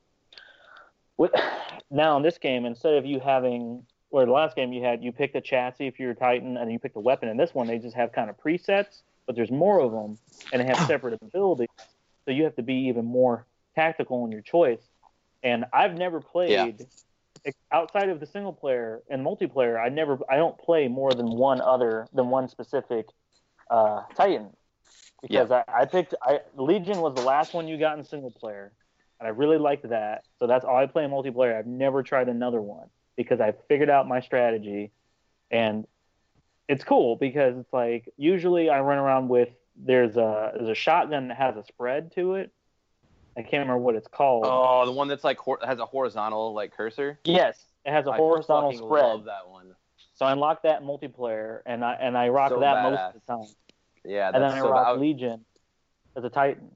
with, now in this game instead of you having where the last game you had you picked a chassis if you're a Titan and you picked a weapon. In this one, they just have kind of presets, but there's more of them and they have separate abilities. So you have to be even more tactical in your choice. And I've never played outside of the single player and multiplayer. I never I don't play more than one other than one specific uh, Titan because I, I picked I, Legion was the last one you got in single player, and I really liked that. So that's all I play in multiplayer. I've never tried another one because I figured out my strategy, and it's cool because it's like usually I run around with there's a there's a shotgun that has a spread to it. I can't remember what it's called. Oh, the one that's like hor- has a horizontal like cursor. Yes, it has a I horizontal spread. Love that one. So I unlock that multiplayer, and I and I rock So that most of the time. Yeah, And then I so. rock I, Legion as a Titan.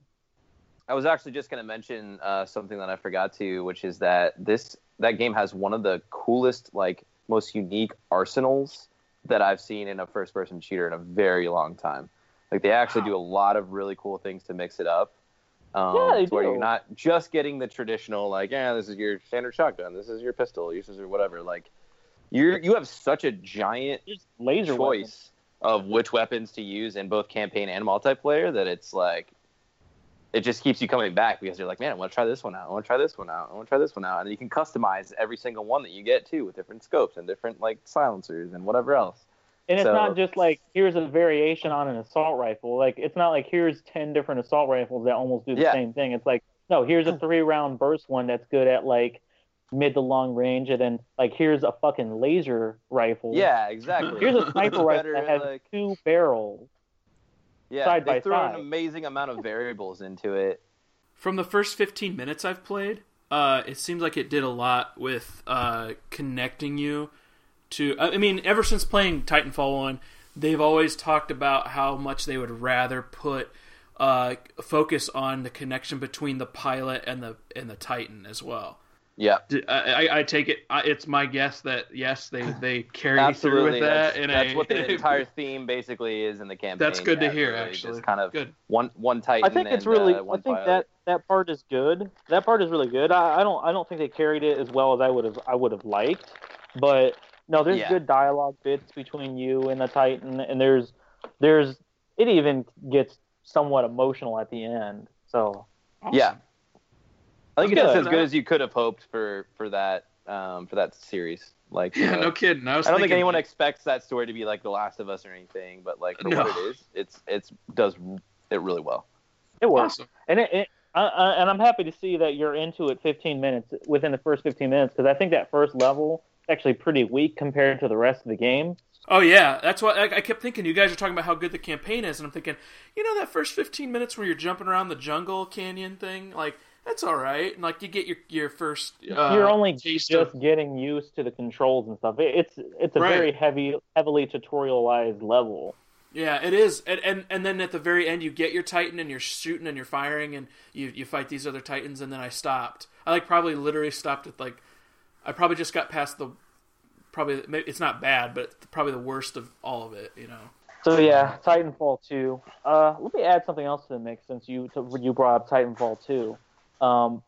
I was actually just gonna mention uh, something that I forgot to, which is that this that game has one of the coolest, like most unique arsenals that I've seen in a first-person shooter in a very long time. Like they actually do a lot of really cool things to mix it up. Um, Yeah, they to where you're not just getting the traditional like, yeah, this is your standard shotgun, this is your pistol, this is your whatever. Like, you're you have such a giant laser choice weapons. of which weapons to use in both campaign and multiplayer that it's like it just keeps you coming back because you're like, man, I want to try this one out. I want to try this one out. I want to try this one out, and you can customize every single one that you get too with different scopes and different like silencers and whatever else. And it's So- not just like here's a variation on an assault rifle. Like it's not like here's ten different assault rifles that almost do the Yeah. same thing. It's like no, here's a hmm. three round burst one that's good at like mid to long range, and then like here's a fucking laser rifle. Yeah, exactly. Here's a sniper rifle that has like- two barrels. Yeah, side they by throw side. an amazing amount of variables into it. From the first 15 minutes I've played, uh, it seems like it did a lot with uh, connecting you to. I I mean, ever since playing Titanfall 1, they've always talked about how much they would rather put uh, focus on the connection between the pilot and the and the Titan as well. Yeah, I take it. It's my guess that yes, they they carry through absolutely. with that. That's, in that's a, what the entire theme basically is in the campaign. That's good to hear, really actually. Just kind of Good. one one Titan. I think it's and, really. uh, I think pilot. that that part is good. That part is really good. I, I don't. I don't think they carried it as well as I would have. I would have liked. But no, there's Yeah. good dialogue bits between you and the Titan, and there's there's it even gets somewhat emotional at the end. So Yeah. I think That's it's good. as good as you could have hoped for for that um, for that series. Like, Yeah, uh, no kidding. I was. I don't think anyone expects that story to be like The Last of Us or anything, but like for No. what it is, it's it's does it really well. it works. Awesome. And it, it I, I, and I'm happy to see that you're into it 15 minutes within the first 15 minutes because I think that first level is actually pretty weak compared to the rest of the game. Oh yeah, that's why I, I kept thinking. You guys are talking about how good the campaign is, and I'm thinking, you know, that first 15 minutes where you're jumping around the jungle canyon thing, like that's all right. Like you get your your first. Uh, you're only just of- getting used to the controls and stuff. It's it's a Right. very heavy, heavily tutorialized level. Yeah, it is, and, and and then at the very end, you get your Titan, and you're shooting and you're firing, and you you fight these other Titans, and then I stopped. I like probably literally stopped at like, I probably just got past the, probably maybe it's not bad, but probably the worst of all of it. You know. So yeah, Titanfall 2. Uh, let me add something else to the mix since you you brought up Titanfall 2. Um,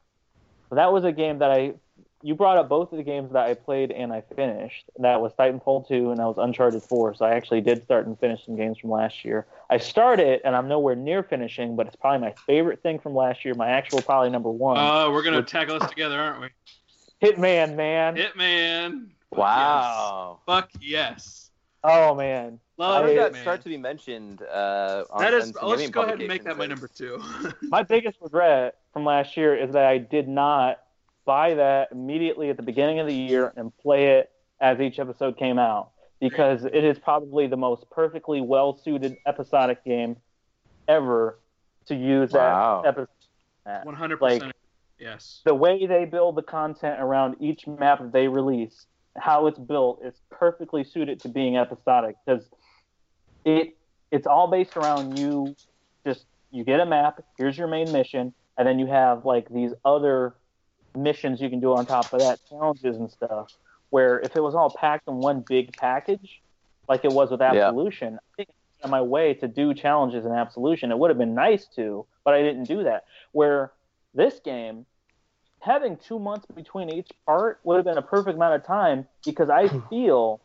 that was a game that I you brought up both of the games that I played and I finished. That was Titanfall 2 and that was Uncharted 4. So I actually did start and finish some games from last year. I started and I'm nowhere near finishing, but it's probably my favorite thing from last year. My actual probably number one. Oh, we're gonna tackle this together, aren't we? Hitman, man. Hitman. Fuck Wow. Yes. Fuck yes. Oh man. Love did I- that Hitman. start to be mentioned? Uh, on, That is. on Let's gaming go ahead and make that my number two. My biggest regret from last year is that I did not buy that immediately at the beginning of the year and play it as each episode came out because it is probably the most perfectly well suited episodic game ever to use Wow. that episode. One hundred Like- percent. Yes. The way they build the content around each map that they release, how it's built, is perfectly suited to being episodic because it it's all based around you just you get a map, here's your main mission, and then you have like these other missions you can do on top of that, challenges and stuff. Where if it was all packed in one big package, like it was with Yeah. Absolution, I think on my way to do challenges in Absolution. It would have been nice to, but I didn't do that. Where this game, having two months between each part would have been a perfect amount of time because I feel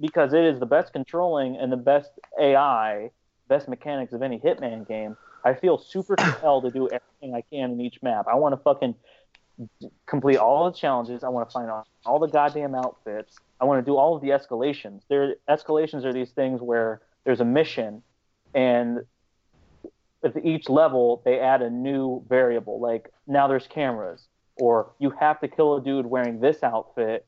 because it is the best controlling and the best AI, best mechanics of any Hitman game. I feel super compelled to do everything I can in each map. I want to fucking complete all the challenges. I want to find out all the goddamn outfits. I want to do all of the escalations. There, escalations are these things where there's a mission, and at each level they add a new variable. Like now there's cameras, or you have to kill a dude wearing this outfit,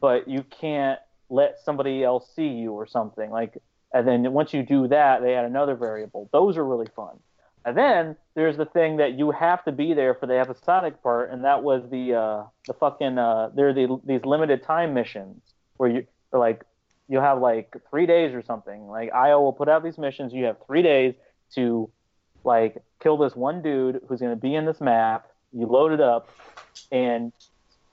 but you can't let somebody else see you or something. Like, and then once you do that, they add another variable. Those are really fun. And then there's the thing that you have to be there for the episodic part, and that was the uh, the fucking uh, there are the, these limited time missions where you like you have like three days or something. Like IO will put out these missions. You have three days to like kill this one dude who's going to be in this map. You load it up, and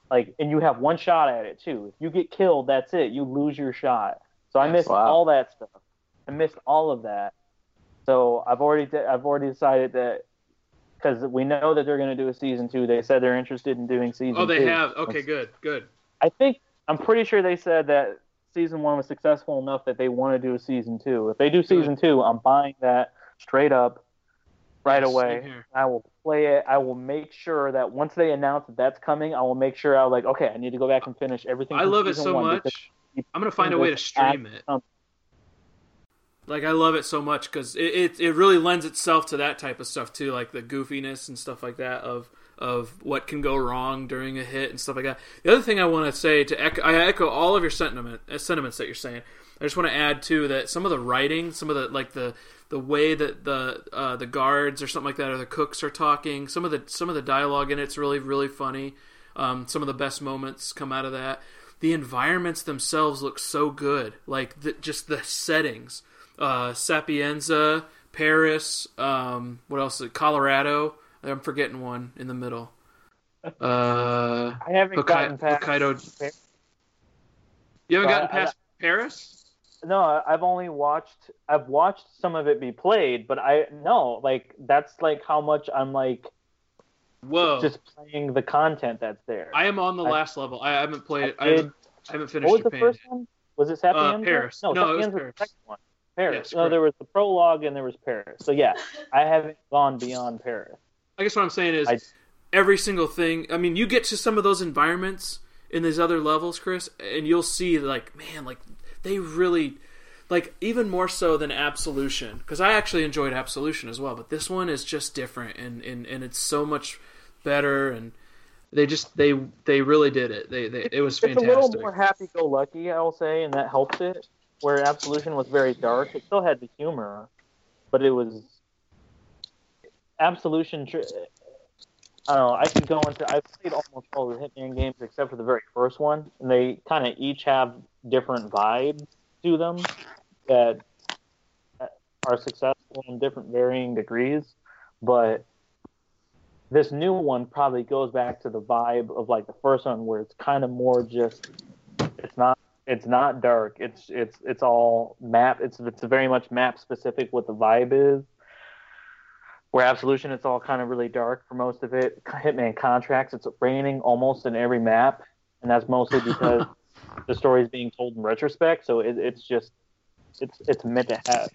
like and you have one shot at it too. If you get killed, that's it. You lose your shot. So I missed Wow. all that stuff. I missed all of that. So I've already de- I've already decided that because we know that they're going to do a season two. They said they're interested in doing season. Oh, they two. have. Okay, good, good. I think I'm pretty sure they said that season one was successful enough that they want to do a season two. If they do season two, I'm buying that straight up right Yes, away. I will play it. I will make sure that once they announce that that's coming, I will make sure I'll like, okay, I need to go back and finish everything. I love it so much. I'm gonna find a way to stream it. Um, Like I love it so much because it, it it really lends itself to that type of stuff too, like the goofiness and stuff like that of of what can go wrong during a hit and stuff like that. The other thing I want to say to echo, I echo all of your sentiment uh, sentiments that you're saying. I just want to add too that some of the writing, some of the like the the way that the uh, the guards or something like that or the cooks are talking, some of the some of the dialogue in it's really really funny. Um, some of the best moments come out of that. The environments themselves look so good, like the, just the settings uh, Sapienza, Paris, um, what else? Is it? Colorado. I'm forgetting one in the middle. Uh, I haven't Hokkaido. gotten past. Hokkaido. You haven't gotten I- I- past Paris? No, I- I've only watched. I've watched some of it be played, but I no like that's like how much I'm like Whoa! just playing the content that's there. I am on the I- last level. I haven't played. I, did- haven't, I haven't finished what was the Japan. first one? Was it Sapienza? Paris. No, No, it was Sapienza was Paris. the second one. Paris. Yes, no, there was the prologue and there was Paris. So yeah, I haven't gone beyond Paris. I guess what I'm saying is I- every single thing. I mean, you get to some of those environments in these other levels, Chris, and you'll see like, man, like they really, like even more so than Absolution, because I actually enjoyed Absolution as well, but this one is just different, and and, and it's so much better, and they just they they really did it. They, they it was It's a little more happy-go-lucky, I'll say, and that helps it. Where Absolution was very dark, it still had the humor, but it was Absolution. I don't know. I could go into. I've played almost all the Hitman games except for the very first one, and they kind of each have different vibes to them that are successful in different varying degrees. But this new one probably goes back to the vibe of like the first one, where it's kind of more just. It's not. It's not dark. It's it's it's all map. It's it's very much map specific what the vibe is. where Absolution it's all kind of really dark for most of it. Hitman Contracts it's raining almost in every map, and that's mostly because the story is being told in retrospect. So it, it's just it's it's meant to have.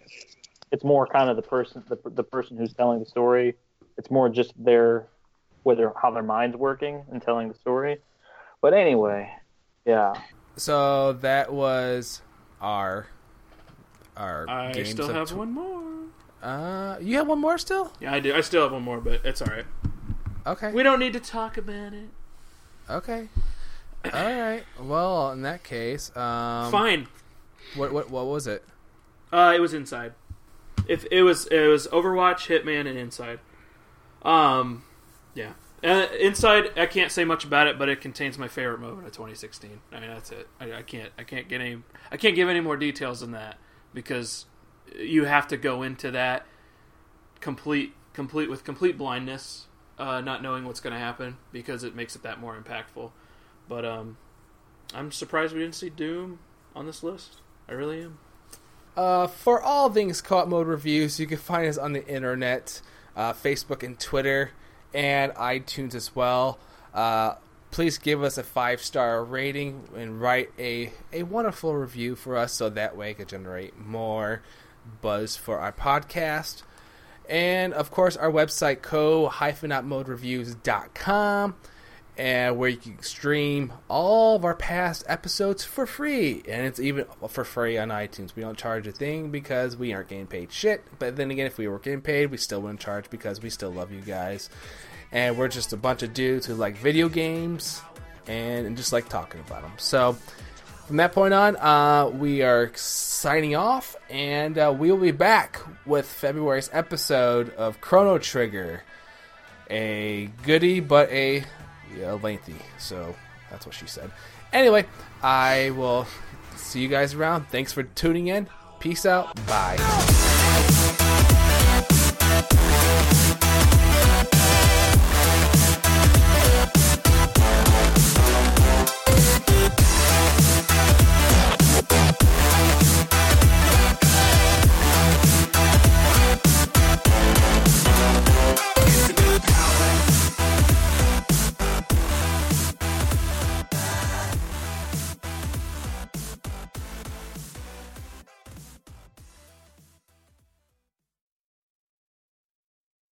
It's more kind of the person the, the person who's telling the story. It's more just their whether how their mind's working and telling the story. But anyway, yeah. So that was our our. I games still have tw- one more. Uh, you have one more still? Yeah, I do. I still have one more, but it's all right. Okay. We don't need to talk about it. Okay. All right. Well, in that case, um, Fine. What what what was it? Uh, it was inside. If it was, it was Overwatch, Hitman, and Inside. Um, yeah. Uh, inside, I can't say much about it, but it contains my favorite moment of 2016. I mean, that's it. I, I can't, I can't get any, I can't give any more details than that because you have to go into that complete, complete with complete blindness, uh, not knowing what's going to happen because it makes it that more impactful. But um, I'm surprised we didn't see Doom on this list. I really am. Uh, for all things co-op mode reviews, you can find us on the internet, uh, Facebook and Twitter, and iTunes as well. Uh, please give us a five star rating and write a, a wonderful review for us so that way it can generate more buzz for our podcast. And of course, our website, co-modereviews.com, and where you can stream all of our past episodes for free. And it's even for free on iTunes. We don't charge a thing because we aren't getting paid shit. But then again, if we were getting paid, we still wouldn't charge because we still love you guys. And we're just a bunch of dudes who like video games and, and just like talking about them. So from that point on, uh, we are signing off, and uh, we will be back with February's episode of Chrono Trigger. A goody, but a uh, lengthy. So that's what she said. Anyway, I will see you guys around. Thanks for tuning in. Peace out. Bye.